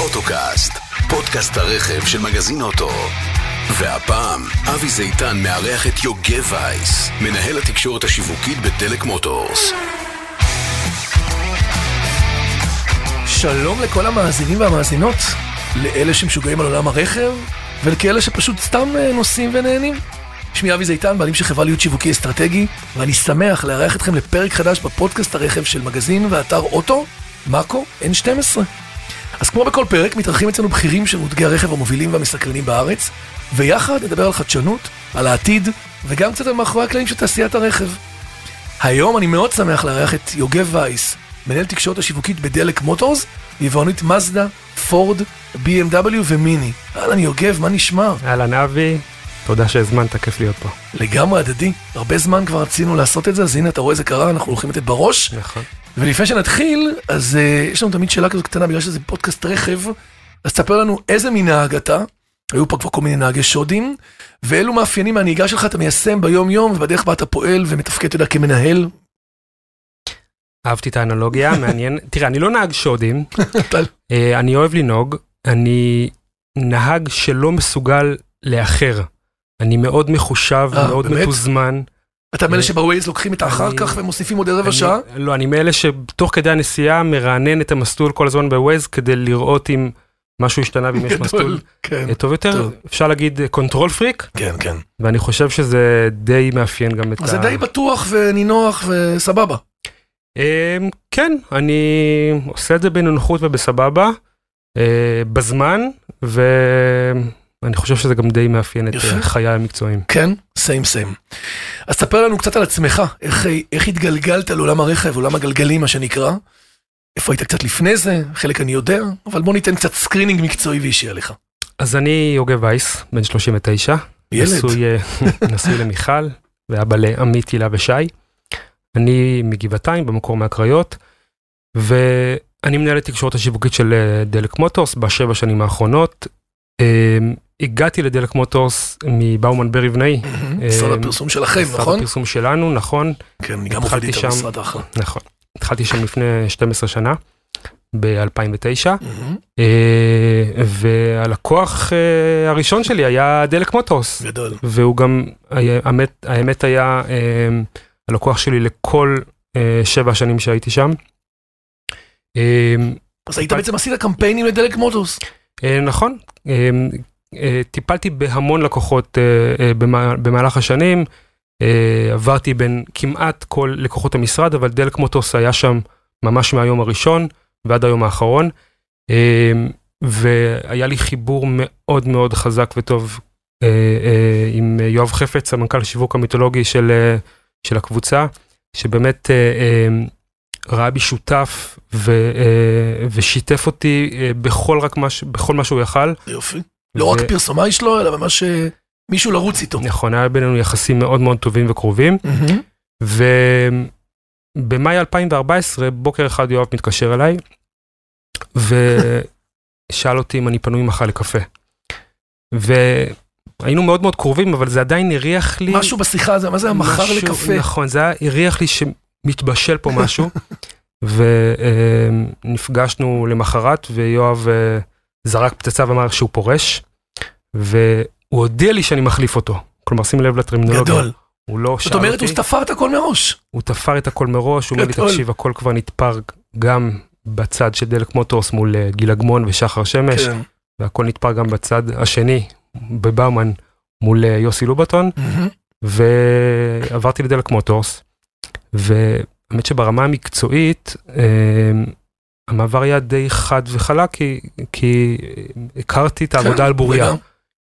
אוטוקאסט, פודקאסט הרכב של מגזין אוטו. והפעם, אבי זיתן מארח את יוגב וייס, מנהל התקשורת השיווקית בדלק מוטורס. שלום לכל המאזינים והמאזינות, לאלה שמשוגעים על עולם הרכב, ולכאלה שפשוט סתם אה, נוסעים ונהנים. שמי אבי זיתן, בעלים של חברה להיות שיווקי אסטרטגי, ואני שמח לארח אתכם לפרק חדש בפודקאסט הרכב של מגזין ואתר אוטו, מאקו N12. אז כמו בכל פרק, מתארחים אצלנו בכירים של מותגי הרכב המובילים והמסקרנים בארץ, ויחד נדבר על חדשנות, על העתיד, וגם קצת על מאחורי הקלעים של תעשיית הרכב. היום אני מאוד שמח לארח את יוגב וייס, מנהל תקשורת השיווקית בדלק מוטורס, יבואנית מזדה, פורד, BMW ומיני. אהלן יוגב, מה נשמע? אהלן אבי, תודה שהזמנת, כיף להיות פה. לגמרי הדדי, הרבה זמן כבר רצינו לעשות את זה, אז הנה אתה רואה זה קרה, אנחנו הולכים לתת בראש. נכון. ולפני שנתחיל, אז uh, יש לנו תמיד שאלה כזאת קטנה, בגלל שזה פודקאסט רכב, אז תספר לנו איזה מין נהג אתה, היו פה כבר כל מיני נהגי שודים, ואילו מאפיינים מהנהיגה שלך אתה מיישם ביום יום, ובדרך בה אתה פועל ומתפקד, אתה יודע, כמנהל. אהבתי את האנלוגיה, מעניין. תראה, אני לא נהג שודים. אה, אני אוהב לנהוג, אני נהג שלא מסוגל לאחר. אני מאוד מחושב, אה, מאוד באמת? מתוזמן. אתה מאלה שבווייז לוקחים את האחר כך ומוסיפים עוד רבע שעה? לא, אני מאלה שתוך כדי הנסיעה מרענן את המסלול כל הזמן בווייז כדי לראות אם משהו השתנה ואם יש מסלול כן, אה, טוב יותר. טוב. אפשר להגיד control freak, כן, כן. ואני חושב שזה די מאפיין גם את ה... זה די בטוח ונינוח וסבבה. כן, אני עושה את זה בנוחות ובסבבה, אה, בזמן, ואני חושב שזה גם די מאפיין את. אה, חיי המקצועיים. כן, same same. אז ספר לנו קצת על עצמך, איך, איך התגלגלת לעולם הרכב, עולם הגלגלים מה שנקרא. איפה היית קצת לפני זה, חלק אני יודע, אבל בוא ניתן קצת screening מקצועי ואישי עליך. אז אני יוגב וייס, בן 39, ילד. נשוי, אה, נשוי למיכל, ואבא לעמית, הילה ושי. אני מגבעתיים, במקור מהקריות, ואני מנהל את תקשורת השיווקית של אה, דלק מוטורס בשבע שנים האחרונות. אה, הגעתי לדלק מוטורס מבאומן ברי בנאי, משרד הפרסום שלכם, משרד נכון? הפרסום שלנו, נכון, כן, אני גם עובד איתם שם. במשרד האחר. נכון. התחלתי שם לפני 12 שנה, ב-2009, מהמם. והלקוח אה, הראשון שלי היה דלק מוטורס, גדול. והוא גם, האמת, היה אה, הלקוח שלי לכל אה, שבע השנים שהייתי שם. אה, אז היית בעצם עשית קמפיינים לדלק מוטוס. אה, נכון, אה, אה, טיפלתי בהמון לקוחות אה, אה, במה- במהלך השנים, אה, עברתי בין כמעט כל לקוחות המשרד, אבל דלק מוטוס היה שם ממש מהיום הראשון ועד היום האחרון, אה, והיה לי חיבור מאוד מאוד חזק וטוב אה, אה, עם יואב חפץ, המנכ"ל השיווק המיתולוגי של, אה, של הקבוצה, שבאמת אה, אה, ראה בי שותף אה, ושיתף אותי אה, בכל, רק מה, בכל מה שהוא יכל. יופי. לא רק פרסומאי שלו, אלא ממש אה, מישהו לרוץ איתו. נכון, היה בינינו יחסים מאוד מאוד טובים וקרובים. ובמאי 2014, בוקר אחד יואב מתקשר אליי, ושאל אותי אם אני פנוי מחר לקפה. והיינו מאוד מאוד קרובים, אבל זה עדיין הריח לי... משהו בשיחה הזה, מה זה המחר משהו- לקפה? נכון, זה הריח לי שמתבשל פה משהו. ונפגשנו למחרת, ויואב אה, זרק פצצה ואמר שהוא פורש, והוא הודיע לי שאני מחליף אותו. כלומר, שים לב לטרמינולוגיה. גדול. הוא לא שאל זאת אומרת, אותי. הוא תפר את הכל מראש. הוא תפר את הכל מראש, הוא אומר לי. תקשיב, הכל כבר נתפר גם בצד של דלק מוטורס מול אה, גיל אגמון ושחר שמש, כן. והכל נתפר גם בצד השני, בבאומן, מול אה, יוסי לובטון. ועברתי לדלק מוטורס, והאמת שברמה המקצועית, אה, המעבר היה די חד וחלק, כי, כי הכרתי את העבודה כן, על בוריה.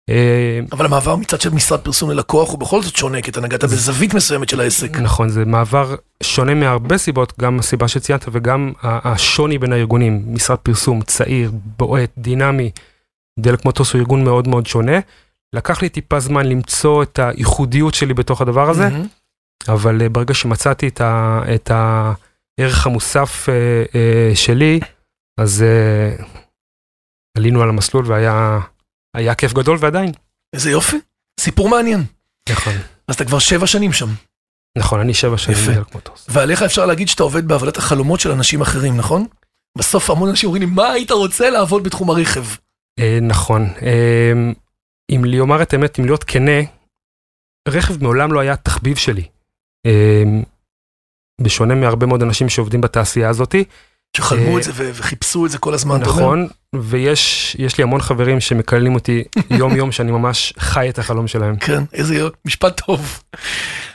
אה, אבל המעבר מצד של משרד פרסום ללקוח הוא בכל זאת שונה, כי אתה נגעת בזווית מסוימת של העסק. נכון, זה מעבר שונה מהרבה סיבות, גם הסיבה שציינת וגם ה- השוני בין הארגונים. משרד פרסום צעיר, בועט, דינמי, דלק מוטוס הוא ארגון מאוד מאוד שונה. לקח לי טיפה זמן למצוא את הייחודיות שלי בתוך הדבר הזה. אבל אה, ברגע שמצאתי את, ה, את הערך המוסף אה, אה, שלי, אז אה, עלינו על המסלול והיה היה כיף גדול ועדיין. איזה יופי. סיפור מעניין. נכון. אז אתה כבר שבע שנים שם. נכון, אני שבע שנים יפה. בדלק מוטורס. ועליך אפשר להגיד שאתה עובד בעבודת החלומות של אנשים אחרים, נכון? בסוף המון אנשים אומרים לי, מה היית רוצה לעבוד בתחום הרכב? אה, נכון. אה, אם לומר את האמת, אם להיות כנה, רכב מעולם לא היה תחביב שלי. בשונה מהרבה מאוד אנשים שעובדים בתעשייה הזאתי, שחלמו אה, את זה וחיפשו את זה כל הזמן? נכון, ויש יש לי המון חברים שמקללים אותי יום יום שאני ממש חי את החלום שלהם. כן, איזה משפט טוב.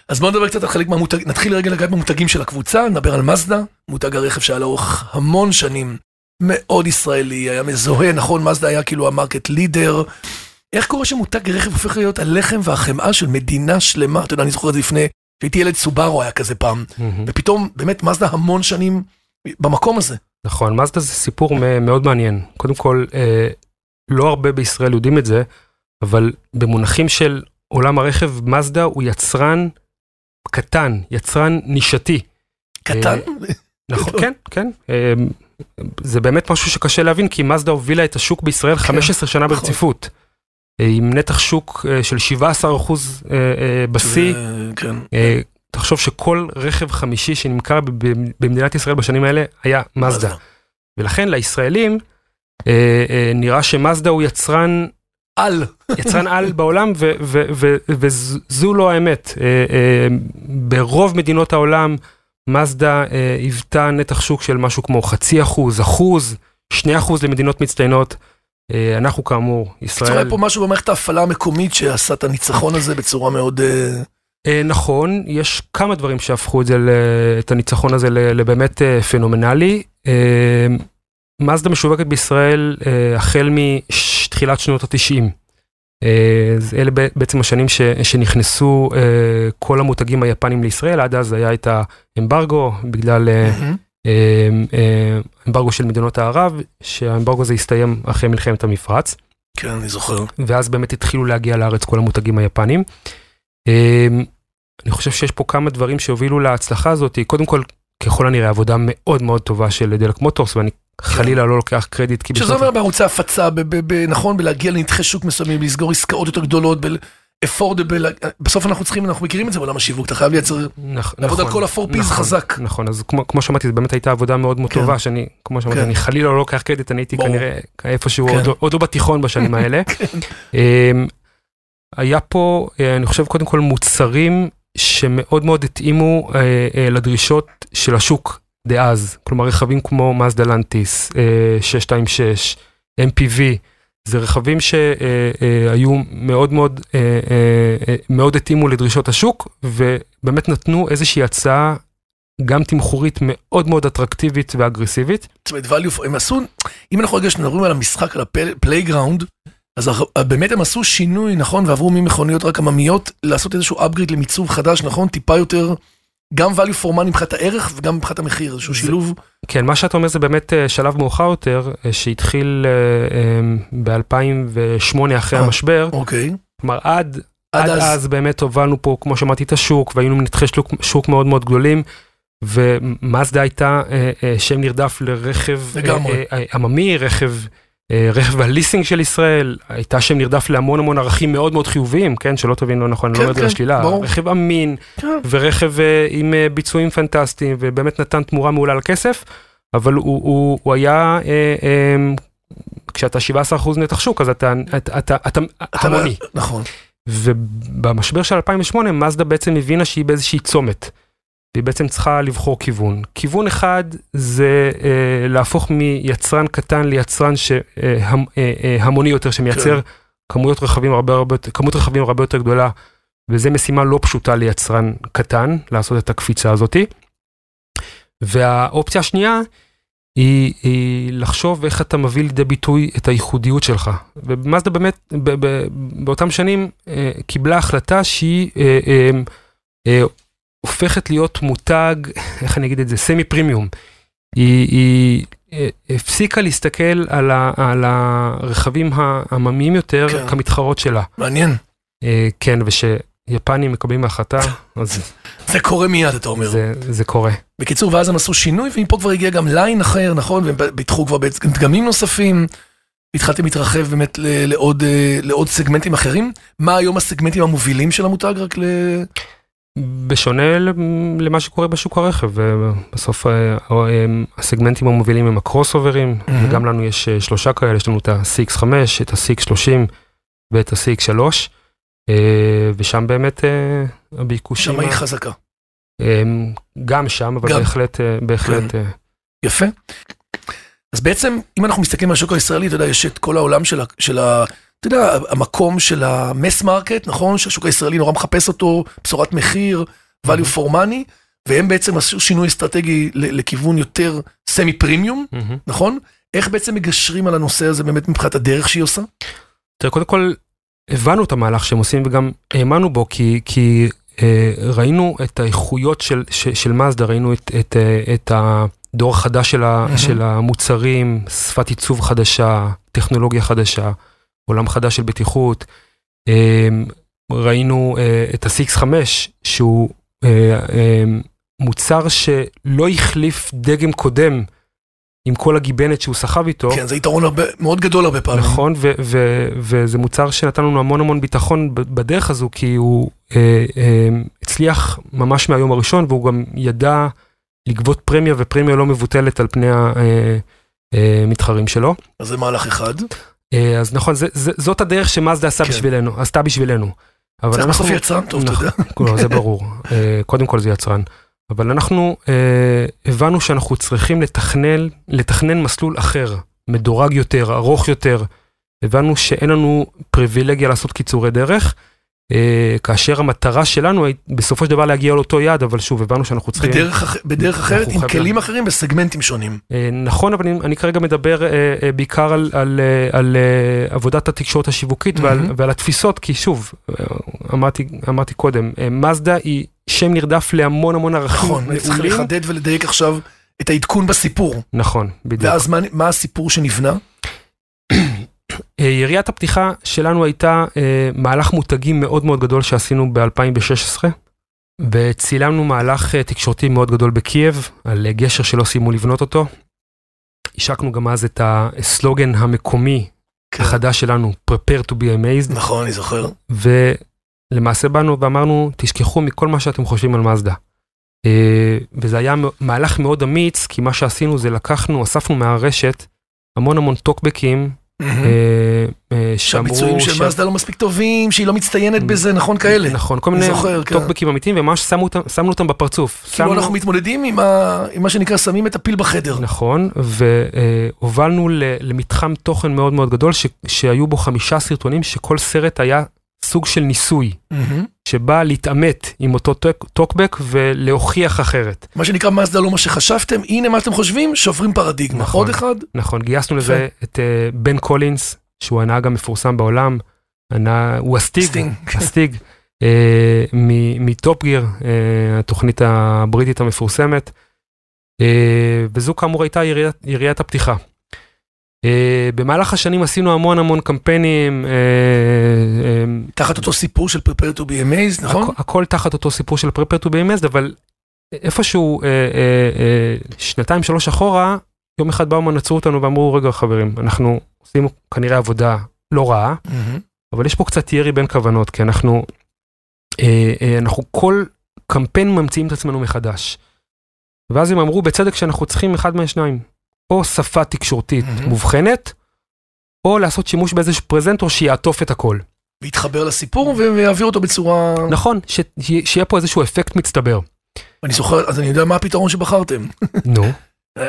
אז בוא נדבר קצת על חלק מהמותגים, נתחיל רגע לגעת במותגים של הקבוצה, נדבר על מזדה, מותג הרכב שהיה לאורך המון שנים, מאוד ישראלי, היה מזוהה, נכון, מזדה היה כאילו המרקט לידר. איך קורה שמותג רכב הופך להיות הלחם והחמאה של מדינה שלמה? אתה יודע, אני זוכר את זה לפני, כשהייתי ילד סובארו היה כזה פעם, מהמם. ופתאום באמת מזדה המון שנים במקום הזה. נכון, מזדה זה סיפור מאוד מעניין. קודם כל, אה, לא הרבה בישראל יודעים את זה, אבל במונחים של עולם הרכב, מזדה הוא יצרן קטן, יצרן נישתי. קטן, נכון, גדול. כן, כן. אה, זה באמת משהו שקשה להבין, כי מזדה הובילה את השוק בישראל 15 שנה נכון. ברציפות. אה, עם נתח שוק אה, של 17 אחוז בשיא. כן. אה, תחשוב שכל רכב חמישי שנמכר במדינת ישראל בשנים האלה היה מזדה. ולכן לישראלים אה, אה, נראה שמזדה הוא יצרן, על. יצרן על בעולם וזו לא האמת. אה, אה, ברוב מדינות העולם מזדה אה, היוותה נתח שוק של משהו כמו חצי אחוז, אחוז, שני אחוז למדינות מצטיינות. אה, אנחנו כאמור, זאת אומרת, ישראל, פה משהו במערכת ההפעלה המקומית שעשה את הניצחון הזה בצורה מאוד... אה, אה, נכון, יש כמה דברים שהפכו את זה, את הניצחון הזה לבאמת פנומנלי. מזדה משווקת בישראל החל מתחילת שנות התשעים. אלה בעצם השנים ש, שנכנסו כל המותגים היפנים לישראל, עד אז היה את האמברגו, בגלל אה, אה, אמברגו של מדינות הערב, שהאמברגו הזה הסתיים אחרי מלחמת המפרץ. כן, אני זוכר. ואז באמת התחילו להגיע לארץ כל המותגים היפנים. אמ, אני חושב שיש פה כמה דברים שהובילו להצלחה הזאת, קודם כל, ככל הנראה עבודה מאוד מאוד טובה של דלק מוטורס, ואני חלילה לא לוקח קרדיט, כי שזה אומר בערוצי הפצה, נכון, בלהגיע לנתחי שוק מסוימים, לסגור עסקאות יותר גדולות, אפורדבל, בסוף אנחנו צריכים, אנחנו מכירים את זה בעולם השיווק, אתה חייב לייצר, נכ- לעבוד על נכון, כל הפור פיז נכון, חזק. נכון, אז כמו, כמו שאמרתי, זו באמת הייתה עבודה מאוד מאוד כן. טובה, שאני, כמו שאמרתי, כן. אני חלילה לא לוקח קרדיט, אני הייתי. כנראה איפשהו כן. עוד, עוד לא בתיכון בשנים האלה. אמ, היה פה, אה, אני חושב, קודם כל מוצרים שמאוד מאוד התאימו אה, אה, לדרישות של השוק דאז. כלומר, רכבים כמו מזדה לנטיס, אה, 626, MPV, זה רכבים שהיו מאוד מאוד, אה, אה, אה, מאוד התאימו לדרישות השוק, ובאמת נתנו איזושהי הצעה, גם תמחורית מאוד מאוד אטרקטיבית ואגרסיבית. זאת אומרת, value, הם עשו, אם אנחנו רגע מדברים על המשחק, על ה playground, אז באמת הם עשו שינוי, נכון, ועברו ממכוניות רק עממיות, לעשות איזשהו upgrade למיצוב חדש, נכון, טיפה יותר, גם value for money מבחינת הערך וגם מבחינת המחיר, איזשהו שילוב. כן, מה שאתה אומר זה באמת אה, שלב מאוחר יותר, אה, שהתחיל ב-2008 אחרי אה. המשבר. אוקיי. כלומר, עד, עד עד אז. אז באמת הובלנו פה, כמו שאמרתי, את השוק, והיינו מנתחי שוק, שוק מאוד מאוד גדולים, ומאזדה הייתה אה, אה, שם נרדף לרכב אה, לגמרי. אה, אה, עממי, רכב, אה, רכב הליסינג של ישראל, הייתה שם נרדף להמון המון ערכים מאוד מאוד חיוביים, כן, שלא תבין לא נכון, אני כן, לא אומר את זה כן, לשלילה. רכב אמין, כן. ורכב אה, עם אה, ביצועים פנטסטיים, ובאמת נתן תמורה מעולה לכסף, אבל הוא, היה, אה, אה, כשאתה 17% נתח שוק, אז אתה, אתה, אתה, אתה אתה המוני. נכון. ובמשבר של 2008 מזדה בעצם הבינה שהיא באיזושהי צומת. והיא בעצם צריכה לבחור כיוון. כיוון אחד זה אה, להפוך מיצרן קטן ליצרן ש, אה, המ, אה, אה, המוני יותר, שמייצר כן. כמויות רכבים הרבה הרבה, כמות רכבים הרבה יותר גדולה, וזו משימה לא פשוטה ליצרן קטן, לעשות את הקפיצה הזאתי. והאופציה השנייה היא, היא לחשוב איך אתה מביא לידי ביטוי את הייחודיות שלך. ומאזדה באמת ב, ב, באותם שנים אה, קיבלה החלטה שהיא אה, אה, אה, הופכת להיות מותג, איך אני אגיד את זה, סמי פרימיום. היא, היא אה, הפסיקה להסתכל על, ה, על הרכבים העממיים יותר כן. כמתחרות שלה. מעניין. אה, כן, ושיפנים מקבלים החלטה, אז זה קורה מיד, אתה אומר. זה, זה קורה. בקיצור, ואז הם עשו שינוי, ומפה כבר הגיע גם ליין אחר, נכון? והם פיתחו כבר בעצם דגמים נוספים. התחלתם להתרחב באמת ל- לעוד, אה, לעוד סגמנטים אחרים. מה היום הסגמנטים המובילים של המותג? רק ל... בשונה למה שקורה בשוק הרכב, בסוף הסגמנטים המובילים הם הקרוס אוברים, וגם לנו יש שלושה כאלה, יש לנו את ה-CX5, את ה-CX30 ואת ה-CX3, ושם באמת הביקושים... שם היא חזקה. גם שם, אבל בהחלט, בהחלט. כן. יפה. אז בעצם, אם אנחנו מסתכלים על השוק הישראלי, אתה יודע, יש את כל העולם של ה... אתה יודע, המקום של ה mass market, נכון? שהשוק הישראלי נורא מחפש אותו, בשורת מחיר, value for money, והם בעצם עשו שינוי אסטרטגי לכיוון יותר סמי פרימיום, נכון? איך בעצם מגשרים על הנושא הזה באמת מבחינת הדרך שהיא עושה? תראה, קודם כל, הבנו את המהלך שהם עושים וגם האמנו בו, כי, כי אה, ראינו את האיכויות של, של, של מזדה, ראינו את, את, את הדור החדש של, mm-hmm. של המוצרים, שפת עיצוב חדשה, טכנולוגיה חדשה. עולם חדש של בטיחות. אמ, ראינו אה, את ה-6-5 שהוא אה, אמ, מוצר שלא החליף דגם קודם עם כל הגיבנת שהוא סחב איתו. כן, זה יתרון הרבה, מאוד גדול הרבה פעמים. נכון, ו- ו- וזה מוצר שנתן לנו המון המון ביטחון בדרך הזו, כי הוא אה, אה, הצליח ממש מהיום הראשון, והוא גם ידע לגבות פרמיה, ופרמיה לא מבוטלת על פני המתחרים שלו. אז זה מהלך אחד. אה, אז נכון, זה, זה, זאת הדרך שמאזדה עשה כן. בשבילנו, עשה בשבילנו. אבל צריך בסוף יצרן טוב, אתה יודע. לא, זה ברור, אה, קודם כל זה יצרן. אבל אנחנו אה, הבנו שאנחנו צריכים לתכנן, לתכנן מסלול אחר, מדורג יותר, ארוך יותר. הבנו שאין לנו פריבילגיה לעשות קיצורי דרך. אה, כאשר המטרה שלנו היא בסופו של דבר להגיע לאותו יעד, אבל שוב, הבנו שאנחנו צריכים... בדרך, בדרך אחרת, עם כלים אחרים, בסגמנטים שונים. אה, נכון, אבל אני, אני כרגע מדבר אה, בעיקר על, על, על עבודת התקשורת השיווקית ועל, ועל התפיסות, כי שוב, אמרתי, אמרתי קודם, מזדה היא שם נרדף להמון המון ערכים נכון, מעולים. נכון, צריך לחדד ולדייק עכשיו את העדכון בסיפור. נכון, בדיוק. ואז מה, מה הסיפור שנבנה? אה, יריית הפתיחה שלנו הייתה אה, מהלך מותגים מאוד מאוד גדול שעשינו ב-2016, וצילמנו מהלך אה, תקשורתי מאוד גדול בקייב, על גשר שלא סיימו לבנות אותו. השקנו גם אז את הסלוגן המקומי כן. החדש שלנו, Prepare to be amazed. נכון, אני זוכר. ולמעשה באנו ואמרנו, תשכחו מכל מה שאתם חושבים על מזדה. וזה היה מהלך מאוד אמיץ, כי מה שעשינו זה לקחנו, אספנו מהרשת המון המון טוקבקים שהביצועים של מזדה לא מספיק טובים, שהיא לא מצטיינת בזה, נכון כאלה. נכון, כל מיני כן. טוקבקים אמיתיים, וממש שמנו אותם בפרצוף. כאילו אנחנו מתמודדים עם מה שנקרא, שמים את הפיל בחדר. נכון, והובלנו למתחם תוכן מאוד מאוד גדול, שהיו בו חמישה סרטונים, שכל סרט היה סוג של ניסוי, שבא להתעמת עם אותו טוקבק ולהוכיח אחרת. מה שנקרא מזדה לא מה שחשבתם, הנה מה שאתם חושבים, שוברים פרדיגמה. נכון, עוד אחד? נכון, גייסנו לזה את אה, בן קולינס, שהוא הנהג המפורסם בעולם, הוא הסטיג, הסטיג, אה, מטופ גיר, אה, התוכנית הבריטית המפורסמת, וזו כאמור הייתה יריית הפתיחה. Uh, במהלך השנים עשינו המון המון קמפיינים. Uh, uh, תחת אותו סיפור של Prepare to be amazed, נכון? הכ- הכל תחת אותו סיפור של Prepare to be amazed, אבל איפשהו שנתיים שלוש אחורה, יום אחד באו מנצרו אותנו ואמרו, רגע חברים, אנחנו עושים כנראה עבודה לא רעה. אבל יש פה קצת ירי בין כוונות, כי אנחנו, אנחנו כל קמפיין ממציאים את עצמנו מחדש. ואז הם אמרו בצדק שאנחנו צריכים אחד מהשניים. או שפה תקשורתית mm-hmm. מובחנת, או לעשות שימוש באיזשהו פרזנטור שיעטוף את הכל. ויתחבר לסיפור ויעביר אותו בצורה... נכון, ש... שיהיה פה איזשהו אפקט מצטבר. אני זוכר, אז אני יודע מה הפתרון שבחרתם. נו.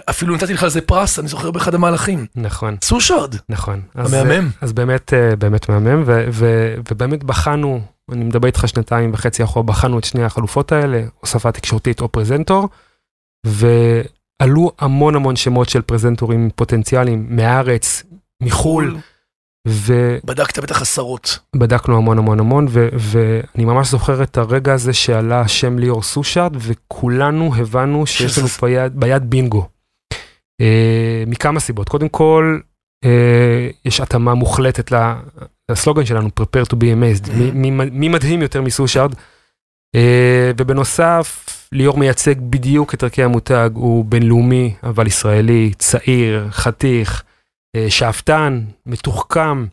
אפילו נתתי לך על זה פרס, אני זוכר באחד המהלכים. נכון. סושארד. נכון. המהמם. אז, אז באמת, אה, באמת מהמם, ו, ו, ובאמת בחנו, אני מדבר איתך שנתיים וחצי אחורה, בחנו את שני החלופות האלה, או שפה תקשורתית או פרזנטור, ו... עלו המון המון שמות של פרזנטורים פוטנציאליים מהארץ, מחו"ל. ו... בדקת בטח עשרות. בדקנו המון המון המון, ו- ואני ממש זוכר את הרגע הזה שעלה השם ליאור סושארד, וכולנו הבנו שיש לנו ביד, ביד בינגו. אה, מכמה סיבות. קודם כל, אה, יש התאמה מוחלטת לסלוגן שלנו, Prepare to be amazed. מי, מי, מי מדהים יותר מסושארד? אה, ובנוסף, ליאור מייצג בדיוק את ערכי המותג, הוא בינלאומי, אבל ישראלי, צעיר, חתיך, אה, שאפתן, מתוחכם,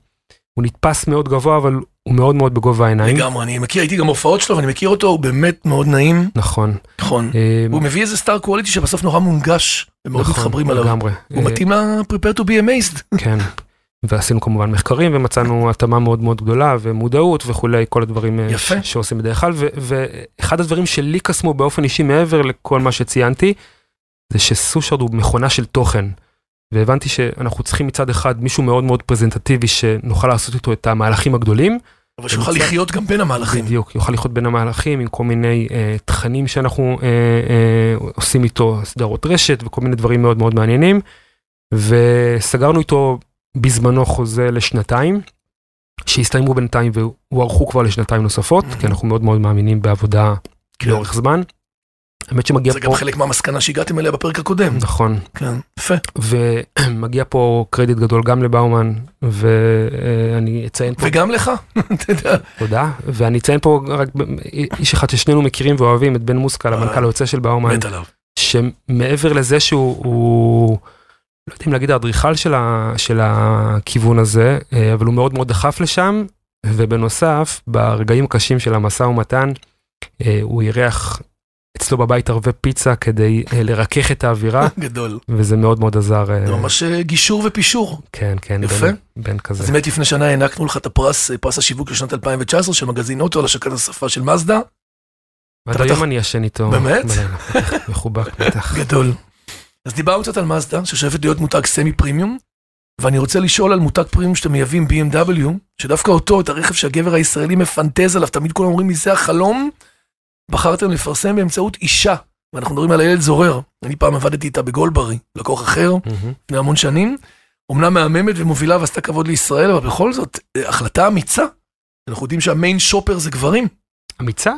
הוא נתפס מאוד גבוה, אבל הוא מאוד מאוד בגובה העיניים. לגמרי, אני מכיר, הייתי גם בהופעות שלו ואני מכיר אותו, הוא באמת מאוד נעים. נכון. נכון. אה, הוא מביא איזה סטאר קואליטי שבסוף נורא מונגש, ומאוד נכון, מתחברים עליו. לגמרי. הוא אה, מתאים ל-prepare to be amazed. כן. ועשינו כמובן מחקרים ומצאנו התאמה מאוד מאוד גדולה ומודעות וכולי, כל הדברים אה, יפה. שעושים בדרך כלל. ואחד הדברים שלי קסמו באופן אישי מעבר לכל מה שציינתי, זה שסושארד הוא מכונה של תוכן. והבנתי שאנחנו צריכים מצד אחד מישהו מאוד מאוד פרזנטטיבי שנוכל לעשות איתו את המהלכים הגדולים. אבל שיוכל ומצד- לחיות גם בין המהלכים. בדיוק, יוכל לחיות בין המהלכים עם כל מיני אה, תכנים שאנחנו אה, אה, עושים איתו, סדרות רשת וכל מיני דברים מאוד מאוד מעניינים. וסגרנו איתו בזמנו חוזה לשנתיים, שהסתיימו בינתיים והוארכו כבר לשנתיים נוספות. כי אנחנו מאוד מאוד מאמינים בעבודה כן. לאורך זמן. האמת שמגיע זה פה, גם חלק מהמסקנה שהגעתם אליה בפרק הקודם. נכון, כן, יפה. ומגיע פה קרדיט גדול גם לבאומן, ואני אציין פה וגם לך, אתה יודע. תודה, ואני אציין פה רק איש אחד ששנינו מכירים ואוהבים, את בן מוסקל, אה. המנכ"ל היוצא של באומן, מת עליו. שמעבר לזה שהוא, הוא, לא יודע אם להגיד האדריכל של, של הכיוון הזה, אה, אבל הוא מאוד מאוד דחף לשם, ובנוסף, ברגעים הקשים של המשא ומתן, אה, הוא אירח אצלו בבית ערבי פיצה כדי אה, לרכך את האווירה, גדול. וזה מאוד מאוד עזר. זה ממש גישור ופישור. כן, כן, יפה. בן, בן כזה. אז באמת לפני שנה הענקנו לך את הפרס, פרס השיווק לשנת 2019 של מגזין אוטו על השקת השפה של מזדה. עד היום אני ישן איתו. באמת? מחובק, בטח. גדול. אז דיברנו קצת על מזדה, ששואפת להיות מותג סמי פרימיום, ואני רוצה לשאול על מותג פרימיום שאתם מייבאים BMW, שדווקא אותו, את הרכב שהגבר הישראלי מפנטז עליו, תמיד כולם אומרים לי זה החלום, בחרתם לפרסם באמצעות אישה, ואנחנו מדברים על איילת זורר. אני פעם עבדתי איתה בגולברי, לקוח אחר. לפני המון שנים, אומנם מהממת ומובילה ועשתה כבוד לישראל, אבל בכל זאת, אה, החלטה אמיצה. אנחנו יודעים שהמיין שופר זה גברים. אמיצה?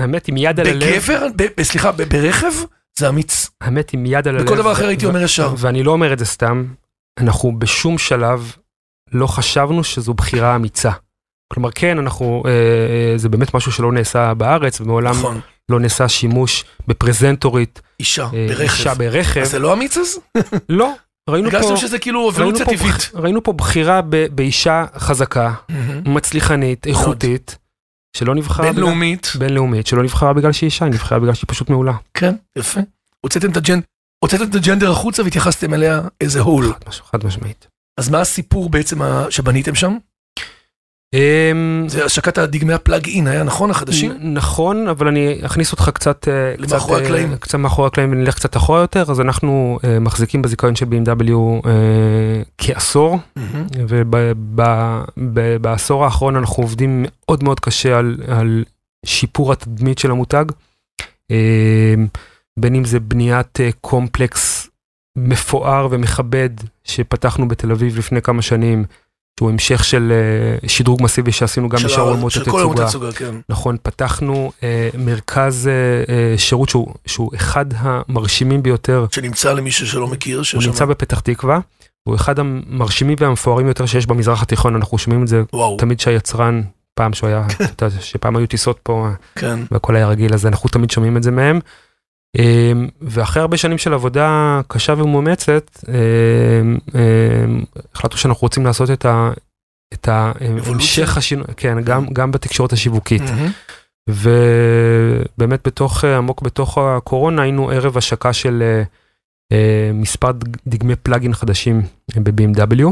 האמת עם יד על הלב, בגבר, סליחה, ברכב, זה אמיץ. האמת עם יד על הלב, בכל דבר אחר הייתי אומר ישר. ואני לא אומר את זה סתם, אנחנו בשום שלב לא חשבנו שזו בחירה אמיצה. כלומר כן אנחנו אה, אה, זה באמת משהו שלא נעשה בארץ ומעולם נכון, לא נעשה שימוש בפרזנטורית אישה, אה, אישה ברכב. ברכב אז זה לא אמיץ אז? לא ראינו פה שזה כאילו ראינו פה. ראינו פה בחירה ב, באישה חזקה מהמם. מצליחנית איכותית שלא נבחרה בגלל- בינלאומית, בינלאומית שלא נבחרה בגלל שהיא אישה היא נבחרה בגלל שהיא פשוט מעולה. כן, יפה. הוצאתם את הג'נ- הוצאתם את הג'נדר החוצה והתייחסתם אליה איזה הול. חד מש- חד משמעית. אז מה הסיפור בעצם שבניתם שם? אמ, זה השקת הדגמי הפלאג אין, היה נכון החדשים? נכון, אבל אני אכניס אותך קצת, אה, קצת, למאחורי אה, הקלעים. קצת מאחורי הקלעים ונלך קצת אחורה יותר, אז אנחנו אה, מחזיקים בזיכיון של BMW כעשור. ובעשור האחרון אנחנו עובדים מאוד מאוד קשה על, שיפור התדמית של המותג, בין אם זה בניית קומפלקס מפואר ומכבד שפתחנו בתל אביב לפני כמה שנים, שהוא המשך של אה, שדרוג מסיבי שעשינו גם בשאר עולמות התצוגה. כן. נכון, פתחנו אה, מרכז אה, שירות שהוא, שהוא אחד המרשימים ביותר, אתה למי שלא מכיר, הוא נמצא בפתח תקווה, הוא אחד המרשימים והמפוארים ביותר שיש במזרח התיכון, אנחנו שומעים את זה וואו, תמיד שהיצרן, פעם שהוא היה, אתה יודע, שפעם היו טיסות פה כן. והכל היה רגיל, אז אנחנו תמיד שומעים את זה מהם. אה, ואחרי הרבה שנים של עבודה קשה ומאומצת, אה, אה, החלטנו שאנחנו רוצים לעשות את ה... את ההמשך השינוי, כן, גם, גם בתקשורת השיווקית. מהמם. ובאמת בתוך, אה, עמוק בתוך הקורונה היינו ערב השקה של אה, אה, מספר דג- דגמי פלאגין חדשים ב-BMW,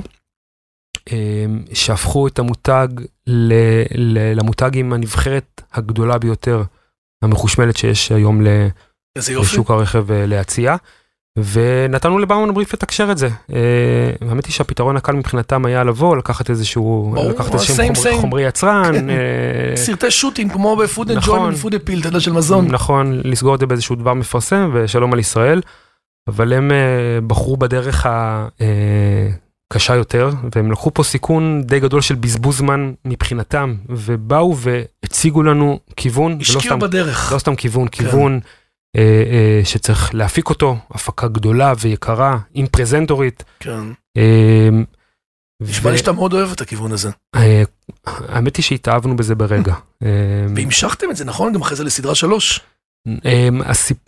שהפכו את המותג ל, ל, למותג עם הנבחרת הגדולה ביותר המחושמלת שיש היום ל- איזה יופי. לשוק הרכב אה, להציע. ונתנו לבאומן בריף לתקשר את זה. אה, האמת היא שהפתרון הקל מבחינתם היה לבוא, לקחת איזשהו, לקחת same, איזשהם חומרי, יצרן, כן. אה, סרטי shooting כמו ב food and נכון. join ו food appeal, אתה יודע, של מזון. נכון, לסגור את זה באיזשהו דבר מפרסם ושלום על ישראל, אבל הם אה, בחרו בדרך הקשה יותר, והם לקחו פה סיכון די גדול של בזבוז זמן מבחינתם, ובאו והציגו לנו כיוון, השקיעו בדרך. לא סתם כיוון, כן. כיוון אה, אה, שצריך להפיק אותו, הפקה גדולה ויקרה, עם פרזנטורית. כן. אה, נשמע לי שאתה מאוד אוהב את הכיוון הזה. אה, האמת היא שהתאהבנו בזה ברגע. אה, והמשכתם את זה, נכון? גם אחרי זה לסדרה שלוש.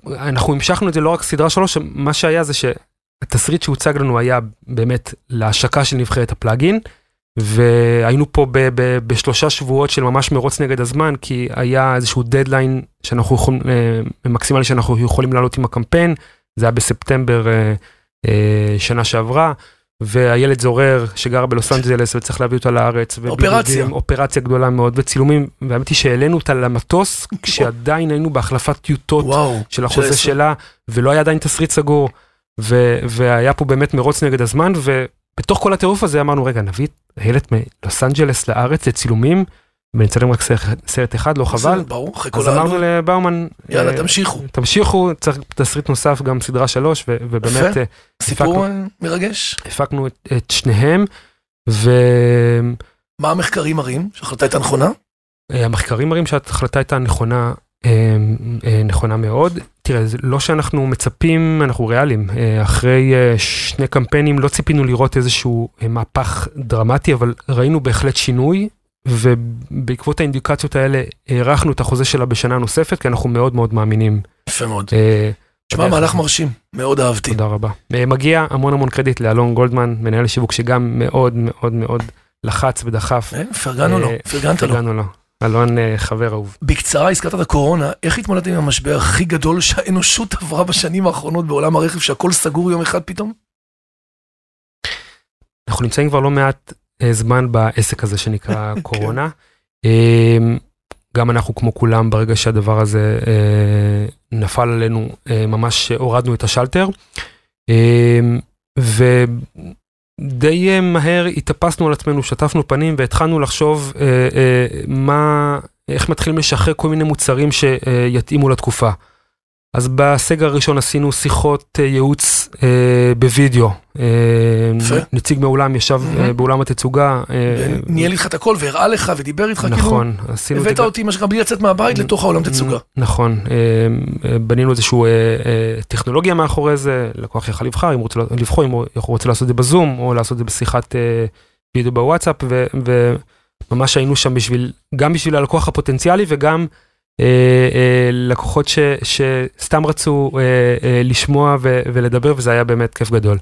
אנחנו המשכנו את זה לא רק סדרה שלוש, מה שהיה זה שהתסריט שהוצג לנו היה באמת להשקה של נבחרת הפלאגין, והיינו פה ב- ב- בשלושה שבועות של ממש מרוץ נגד הזמן, כי היה איזשהו דדליין שאנחנו יכולים, אה, מקסימלי שאנחנו יכולים לעלות עם הקמפיין, זה היה בספטמבר אה, אה, שנה שעברה. והילד זורר שגר בלוס אנג'לס וצריך להביא אותה לארץ. אופרציה. אופרציה גדולה מאוד וצילומים, והאמת היא שהעלינו אותה למטוס כשעדיין היינו בהחלפת טיוטות וואו. של החוזה. שלה, ולא היה עדיין תסריט סגור, ו- והיה פה באמת מרוץ נגד הזמן, ובתוך כל הטירוף הזה אמרנו, רגע, נביא הילד מלוס אנג'לס לארץ לצילומים, ונצלם רק סרט, אחד, לא חבל. ברור, אחרי כל אז אמרנו. לבאומן, יאללה, אה, תמשיכו. תמשיכו, צריך תסריט נוסף, גם סדרה שלוש, ו- ובאמת. אה, סיפור. אה, מרגש. הפקנו את, שניהם, מה המחקרים מראים? שההחלטה הייתה נכונה? והמחקרים מראים שההחלטה הייתה נכונה, אה, אה, נכונה מאוד. תראה, זה לא שאנחנו מצפים, אנחנו ריאליים. אה, אחרי אה, שני קמפיינים לא ציפינו לראות איזשהו אה, מהפך דרמטי, אבל ראינו בהחלט שינוי, ובעקבות האינדיקציות האלה הארכנו את החוזה שלה בשנה נוספת, כי אנחנו מאוד מאוד מאמינים. יפה מאוד. שמע, בדרך. מהלך מרשים, מאוד אהבתי. תודה רבה. מגיע המון המון קרדיט לאלון גולדמן, מנהל השיווק שגם מאוד מאוד מאוד לחץ ודחף. פרגנו לו, פרגנת לו. פרגנו לו. אלון אה, חבר אהוב. בקצרה, הזכרת את הקורונה, איך התמודדת עם המשבר הכי גדול שהאנושות עברה בשנים האחרונות בעולם הרכב, שהכל סגור יום אחד פתאום? אנחנו נמצאים כבר לא מעט אה, זמן בעסק הזה שנקרא קורונה. אה, גם אנחנו כמו כולם ברגע שהדבר הזה נפל עלינו ממש הורדנו את השלטר. אה, ודי אה, מהר התאפסנו על עצמנו, שטפנו פנים והתחלנו לחשוב אה, אה, מה, איך מתחילים לשחרר כל מיני מוצרים שיתאימו לתקופה. אז בסגר הראשון עשינו שיחות אה, ייעוץ אה, בווידאו. אה. נציג מאולם ישב אה, מהמם. באולם התצוגה. אה, ניהל איתך את הכל והראה לך ודיבר איתך, כאילו, נכון, עשינו את הבאת. אותי, מה שנקרא, בלי לצאת מהבית לתוך העולם תצוגה. נכון, אה, אה, בנינו איזושהי טכנולוגיה מאחורי זה, לקוח יכל לבחר, אם רוצה לבחור, אם הוא רוצה לעשות את זה בזום, או לעשות את זה בשיחת אה, וידאו בוואטסאפ, ו- וממש היינו שם בשביל, גם בשביל הלקוח הפוטנציאלי וגם אה, אה, לקוחות ש, שסתם רצו אה, אה, לשמוע ולדבר, וזה היה באמת כיף גדול.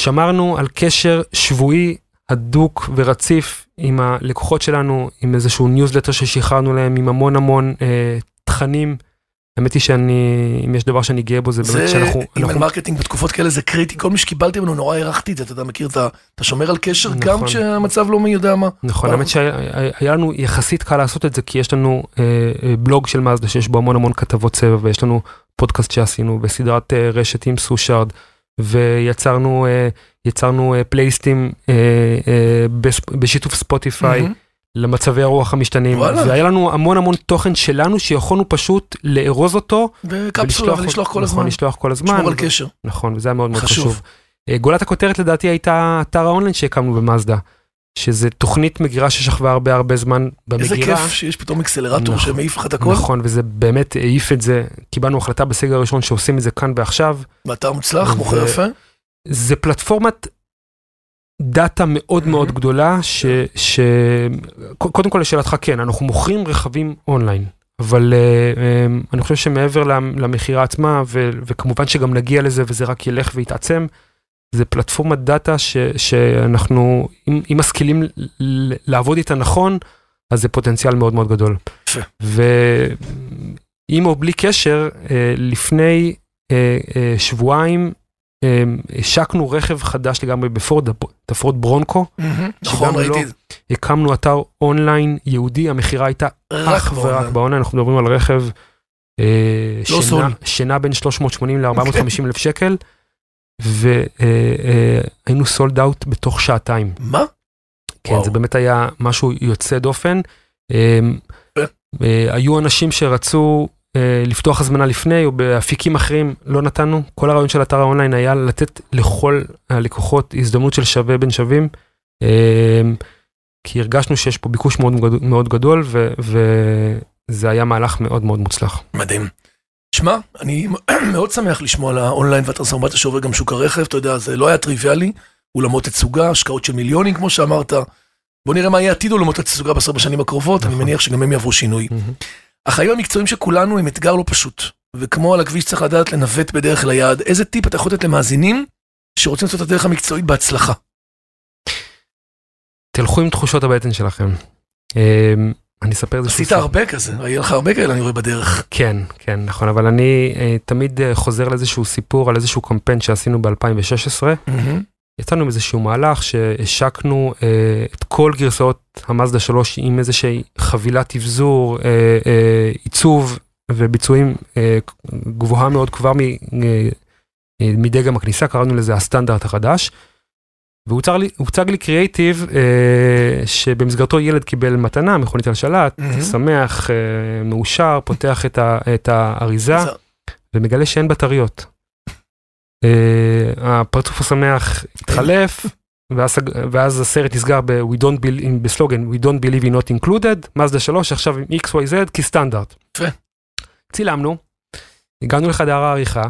שמרנו על קשר שבועי הדוק ורציף עם הלקוחות שלנו, עם איזשהו ניוזלטר ששחררנו להם, עם המון המון אה, תכנים. האמת היא שאני, אם יש דבר שאני גאה בו, זה באמת זה, שאנחנו... אימייל אנחנו- marketing בתקופות כאלה זה קריטי, כל מי שקיבלתי ממנו נורא הערכתי את זה, אתה יודע, מכיר את ה... אתה שומר על קשר גם נכון. כשהמצב לא מי יודע מה. נכון, האמת שהיה היה לנו יחסית קל לעשות את זה, כי יש לנו אה, אה, בלוג של מאזדה שיש בו המון המון כתבות צבע, ויש לנו פודקאסט שעשינו, וסדרת אה, רשת עם סושארד, ויצרנו אה, יצרנו אה, פלייליסטים אה, אה, בס- בשיתוף ספוטיפיי. מהמם. למצבי הרוח המשתנים, וואלה. והיה לנו המון המון תוכן שלנו שיכולנו פשוט לארוז אותו, בקפסולה ולשלוח כל נכון, הזמן. לשלוח כל הזמן, לשמור על קשר. נכון, וזה היה מאוד מאוד חשוב. חשוב. אה, גולת הכותרת לדעתי הייתה אתר האונליין שהקמנו במאזדה, שזה תוכנית מגירה ששכבה הרבה הרבה זמן במגירה. איזה כיף שיש פתאום אקסלרטור נכון. שמעיף לך את הכל. נכון, וזה באמת העיף את זה, קיבלנו החלטה בסגר הראשון שעושים את זה כאן ועכשיו. ואתר מוצלח, מוכר יפה. זה פלטפורמת דאטה מאוד מהמם. מאוד גדולה, ש, ש... ק- קודם כל לשאלתך, כן, אנחנו מוכרים רכבים אונליין, אבל uh, um, אני חושב שמעבר למ- למכירה עצמה, ו, וכמובן שגם נגיע לזה וזה רק ילך ויתעצם, זה פלטפורמת דאטה ש, שאנחנו, אם, אם משכילים ל- לעבוד איתה נכון, אז זה פוטנציאל מאוד מאוד גדול. ועם או בלי קשר, אה, לפני אה, אה, שבועיים השקנו רכב חדש לגמרי בפורד, את הפורד ברונקו. נכון, שגם ראיתי לא- את זה. הקמנו אתר אונליין ייעודי, המכירה הייתה אך ורק באונליין. אנחנו מדברים על רכב אה, לא. שינה בין 380 ל-450 אלף שקל, והיינו סולד אאוט בתוך שעתיים. מה? כן. זה באמת היה משהו יוצא דופן. אה, כן. אה, היו אנשים שרצו אה, לפתוח הזמנה לפני, או באפיקים אחרים לא נתנו. כל הרעיון של אתר האונליין היה לתת לכל הלקוחות הזדמנות של שווה בין שווים. אה, כי הרגשנו שיש פה ביקוש מאוד מאוד גדול, ו- וזה היה מהלך מאוד מאוד מוצלח. מדהים. שמע, אני מאוד שמח לשמוע על האונליין והטרנספורמציה שעובר גם שוק הרכב, אתה יודע, זה לא היה טריוויאלי, אולמות תצוגה, השקעות של מיליונים, כמו שאמרת. בוא נראה מה יהיה עתיד אולמות התצוגה בעשר בשנים הקרובות, אני נכון. מניח שגם הם יעברו שינוי. החיים המקצועיים של כולנו הם אתגר לא פשוט, וכמו על הכביש צריך לדעת לנווט בדרך ליעד, איזה טיפ אתה יכול לתת למאזינים שרוצים לעשות את הדרך המקצועית בהצלחה? תלכו עם תחושות הבטן שלכם. אה, אני אספר איזה עשית הרבה כזה, היה לך הרבה כאלה אני רואה בדרך. כן, כן, נכון, אבל אני אה, תמיד אה, חוזר לאיזשהו סיפור על איזשהו קמפיין שעשינו ב-2016. יצאנו עם איזשהו מהלך שהשקנו אה, את כל גרסאות המאזדה 3 עם איזושהי חבילת אבזור, אה, אה, עיצוב וביצועים אה, גבוהה מאוד כבר מ, אה, אה, מדגם הכניסה, קראנו לזה הסטנדרט החדש. והוצג לי, לי קריאייטיב אה, שבמסגרתו ילד קיבל מתנה, מכונית על שלט, mm-hmm. שמח, אה, מאושר, פותח את, ה, את האריזה ומגלה שאין בטריות. אה, הפרצוף השמח התחלף, ואז, ואז הסרט נסגר ב- we don't believe, בסלוגן We don't believe in not included, מזדה 3 עכשיו עם XYZ כסטנדרט. צילמנו, הגענו לחדר העריכה,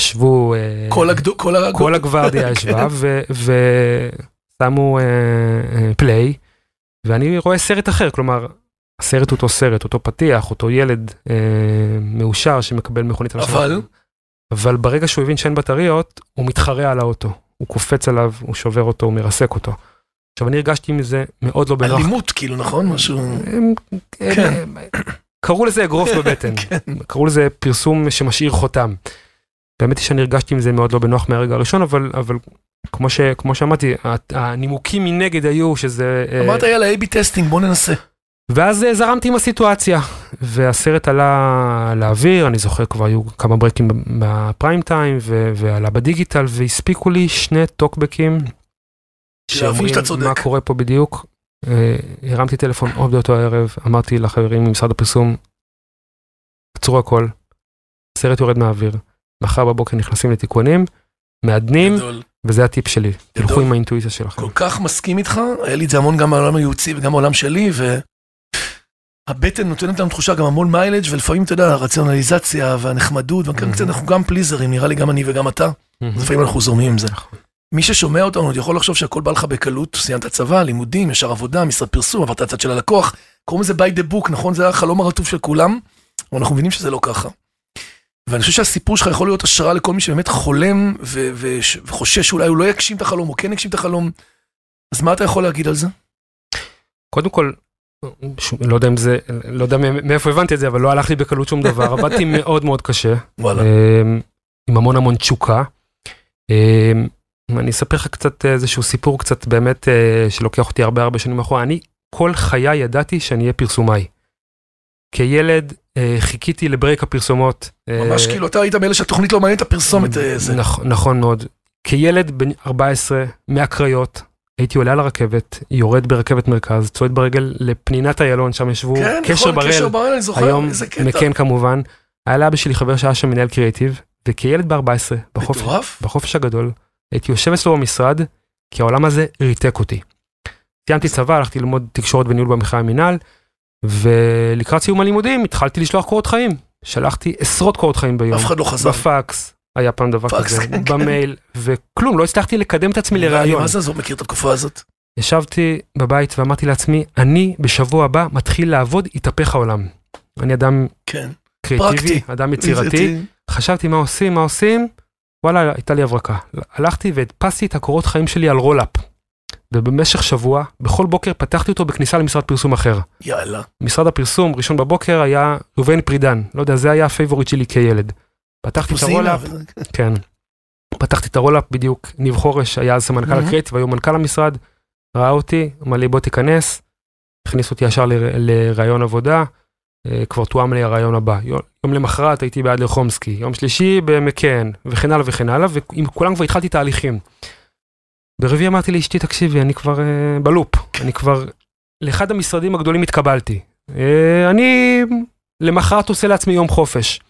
ישבו, אה, כל, הגדו, כל, הגדו... כל הגוורדיה ישבה ושמו פליי, ואני רואה סרט אחר, כלומר, הסרט הוא אותו סרט, אותו פתיח, אותו ילד אה, מאושר שמקבל מכונית. אבל? אבל ברגע שהוא הבין שאין בטריות, הוא מתחרה על האוטו. הוא קופץ עליו, הוא שובר אותו, הוא מרסק אותו. עכשיו אני הרגשתי מזה מאוד לא בנוח. אלימות כאילו נכון משהו. כן. קראו לזה אגרוף בבטן, כן. קראו לזה פרסום שמשאיר חותם. האמת היא שאני הרגשתי עם זה מאוד לא בנוח מהרגע הראשון, אבל, אבל כמו, ש, כמו שאמרתי, הנימוקים מנגד היו שזה... אה, אמרת יאללה, A-B testing, בוא ננסה. ואז אה, זרמתי עם הסיטואציה, והסרט עלה לאוויר, אני זוכר כבר היו כמה ברייקים בפריים טיים, ועלה בדיגיטל, והספיקו לי שני טוקבקים, שאומרים מה קורה פה בדיוק. אה, הרמתי טלפון עוד באותו הערב, אמרתי לחברים ממשרד הפרסום, עצרו הכל, הסרט יורד מהאוויר, מחר בבוקר נכנסים לתיקונים, מעדנים, וזה הטיפ שלי, תלכו עם האינטואיציה שלכם. כל כך מסכים איתך, היה לי את זה המון גם בעולם הייעוצי וגם בעולם שלי, הבטן נותנת לנו תחושה גם המון מיילג' ולפעמים אתה יודע, הרציונליזציה והנחמדות, אנחנו גם פליזרים, נראה לי גם אני וגם אתה, לפעמים אנחנו זורמים עם זה. נכון. מי ששומע אותנו עוד יכול לחשוב שהכל בא לך בקלות, סיימת צבא, לימודים, ישר עבודה, משרד פרסום, עברת הצד של הלקוח, קוראים לזה by the book, נכון? זה החלום הרטוב של כולם, אבל אנחנו מבינים שזה לא ככה. ואני חושב שהסיפור שלך יכול להיות השראה לכל מי שבאמת חולם וחושש שאולי הוא לא יגשים את החלום או כן יגשים את החלום. אז מה אתה יכול להגיד על זה? קודם כל, לא יודע אם זה, לא יודע מאיפה הבנתי את זה, אבל לא הלך לי בקלות שום דבר, עבדתי מאוד מאוד קשה. אמ, עם המון המון תשוקה. אמ, אני אספר לך קצת איזשהו סיפור קצת באמת אה, שלוקח אותי הרבה הרבה שנים אחורה. אני כל חיי ידעתי שאני אהיה פרסומאי. כילד אה, חיכיתי לברייק הפרסומות. ממש כאילו אתה היית מאלה שהתוכנית לא מעניינת הפרסומת. אה, נכון מאוד. כילד בן 14 מהקריות, הייתי עולה על הרכבת, יורד ברכבת מרכז, צועד ברגל לפנינת איילון, שם ישבו כן, קשר נכון, בראל, קשר בראל, אני זוכר, היום מקן כמובן. היה לאבא שלי חבר שהיה שם מנהל קריאיטיב, וכילד ב-14, בחופש, בחופש הגדול, הייתי יושב אצלו במשרד, כי העולם הזה ריתק אותי. סיימתי צבא, הלכתי ללמוד תקשורת וניהול במכלל המינהל, ולקראת סיום הלימודים התחלתי לשלוח קורות חיים. שלחתי עשרות קורות חיים ביום. אף אחד לא חזר. בפקס, היה פעם דבר כזה, כן, כן. במייל, וכלום, לא הצלחתי לקדם את עצמי לראיון. מה זה, זאת מכיר את התקופה הזאת? ישבתי בבית ואמרתי לעצמי, אני בשבוע הבא מתחיל לעבוד, יתהפך העולם. אני אדם כן. קריאטיבי, אדם יצירתי, חשבתי מה עושים, מה עושים, וואלה, הייתה לי הברקה. הלכתי והדפסתי את הקורות חיים שלי על roll-up. ובמשך שבוע, בכל בוקר פתחתי אותו בכניסה למשרד פרסום אחר. יאללה. משרד הפרסום, ראשון בבוקר, היה ראובן פרידן. לא יודע, זה היה ה favorite שלי כילד. פתחתי את ה roll-up, כן. פתחתי את ה roll-up בדיוק, ניב חורש היה אז סמנכ"ל הקריאיטיב, היום מנכ"ל המשרד, ראה אותי, אמר לי בוא תיכנס, הכניס אותי ישר לראיון עבודה, אה, כבר תואם לי הרעיון הבא. יום למחרת הייתי באדלר חומסקי, יום שלישי במקן, וכן הלאה וכן הלאה, ועם כולם כבר התחלתי תהליכים. ברביעי אמרתי לאשתי, תקשיבי, אני כבר uh, בלופ, אני כבר, לאחד המשרדים הגדולים התקבלתי. Uh, אני למחרת עושה לעצמי יום חופש.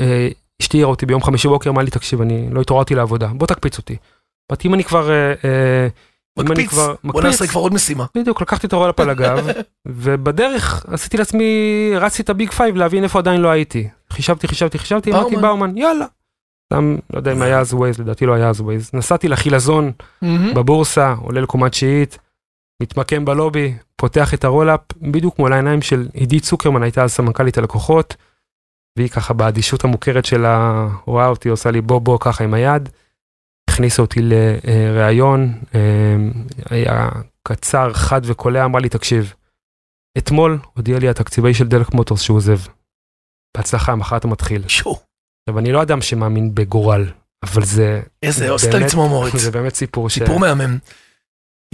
Uh, אשתי העירה אותי ביום חמישי בוקר, אמרה לי, תקשיב, אני לא התעוררתי לעבודה, בוא תקפיץ אותי. באתי אם אני כבר... אה, אה, מקפיץ, בוא נעשה כבר עוד משימה. בדיוק, לקחתי את ה roll-up על הגב, ובדרך עשיתי לעצמי, רצתי את ה big five להבין איפה עדיין לא הייתי. חישבתי, חישבתי, חישבתי, אמרתי באומן, יאללה, סתם, לא יודע אם היה אז ווייז, לדעתי לא היה אז ווייז. נסעתי לחילזון בבורסה, עולה לקומה תשיעית, מתמקם בלובי, פותח את ה roll-up, בדיוק מול העיניים של עידית צוקרמן, הייתה אז סמנכ"לית הלקוחות, והיא ככה באדישות המוכרת שלה, רואה אותי, עושה לי בוא בוא ככה עם היד, הכניסה אותי לראיון, אה, היה קצר, חד וקולע, אמרה לי, תקשיב, אתמול הודיע לי התקציבי של דלק מוטורס שהוא עוזב. בהצלחה, מחר אתה מתחיל. שו, עכשיו, אני לא אדם שמאמין בגורל, אבל זה... איזה עשית לי צמרמורת. זה באמת סיפור ש... סיפור מהמם.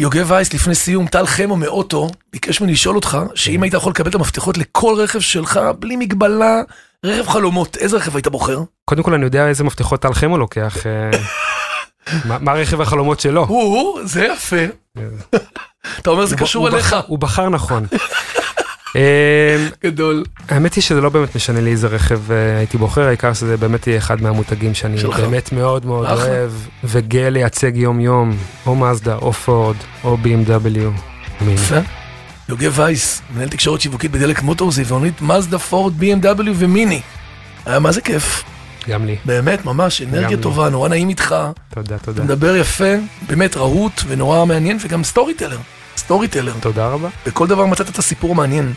יוגב וייס לפני סיום, טל חמו מאוטו, ביקש ממני לשאול אותך, שאם כן. היית יכול לקבל את המפתחות לכל רכב שלך, בלי מגבלה, רכב חלומות, איזה רכב היית בוחר? קודם כל, אני יודע איזה מפתחות טל חמו לוקח. מה רכב החלומות שלו? או, זה יפה. אתה אומר זה הוא קשור הוא אליך. הוא בחר נכון. אה, גדול. האמת היא שזה לא באמת משנה לי איזה רכב אה, הייתי בוחר, העיקר שזה באמת יהיה אחד מהמותגים שאני. באמת מאוד מאוד. אוהב, וגאה לייצג יום יום, או מזדה, או פורד, או BMW. יפה. יוגב וייס, מנהל תקשורת שיווקית בדלק מוטורס, יבואנית מזדה, פורד, BMW ומיני. היה מה זה כיף, גם לי. באמת, ממש, אנרגיה לי. טובה, נורא נעים איתך, תודה, אתה תודה. מדבר יפה, באמת רהוט ונורא מעניין, וגם storyteller, storyteller. תודה רבה. בכל דבר מצאת את הסיפור המעניין.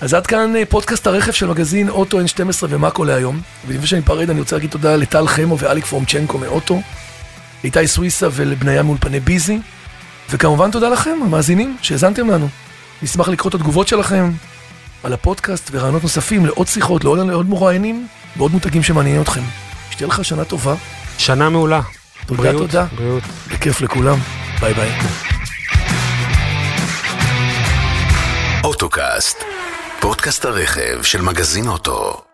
אז עד כאן אה, פודקאסט הרכב של מגזין אוטו N12 ומאקו להיום. ולפני שאני אפרד אני רוצה להגיד תודה לטל חמו ואליק פרומצ'נקו מאוטו, לאיתי סוויסה ולבניה מאולפני ביזי, וכמובן תודה לכם, המאזינים, שהאזנתם לנו. נשמח לקרוא את התגובות שלכם על הפודקאסט ורעיונות נוספים לעוד שיחות, לעוד, לעוד מרואיינים ועוד מותגים שמעניינים אתכם. שתהיה לך שנה טובה, שנה מעולה. תודה בריאות, תודה, בריאות. בכיף לכולם, ביי ביי. אוטוקאסט, פודקאסט הרכב של מגזין אוטו.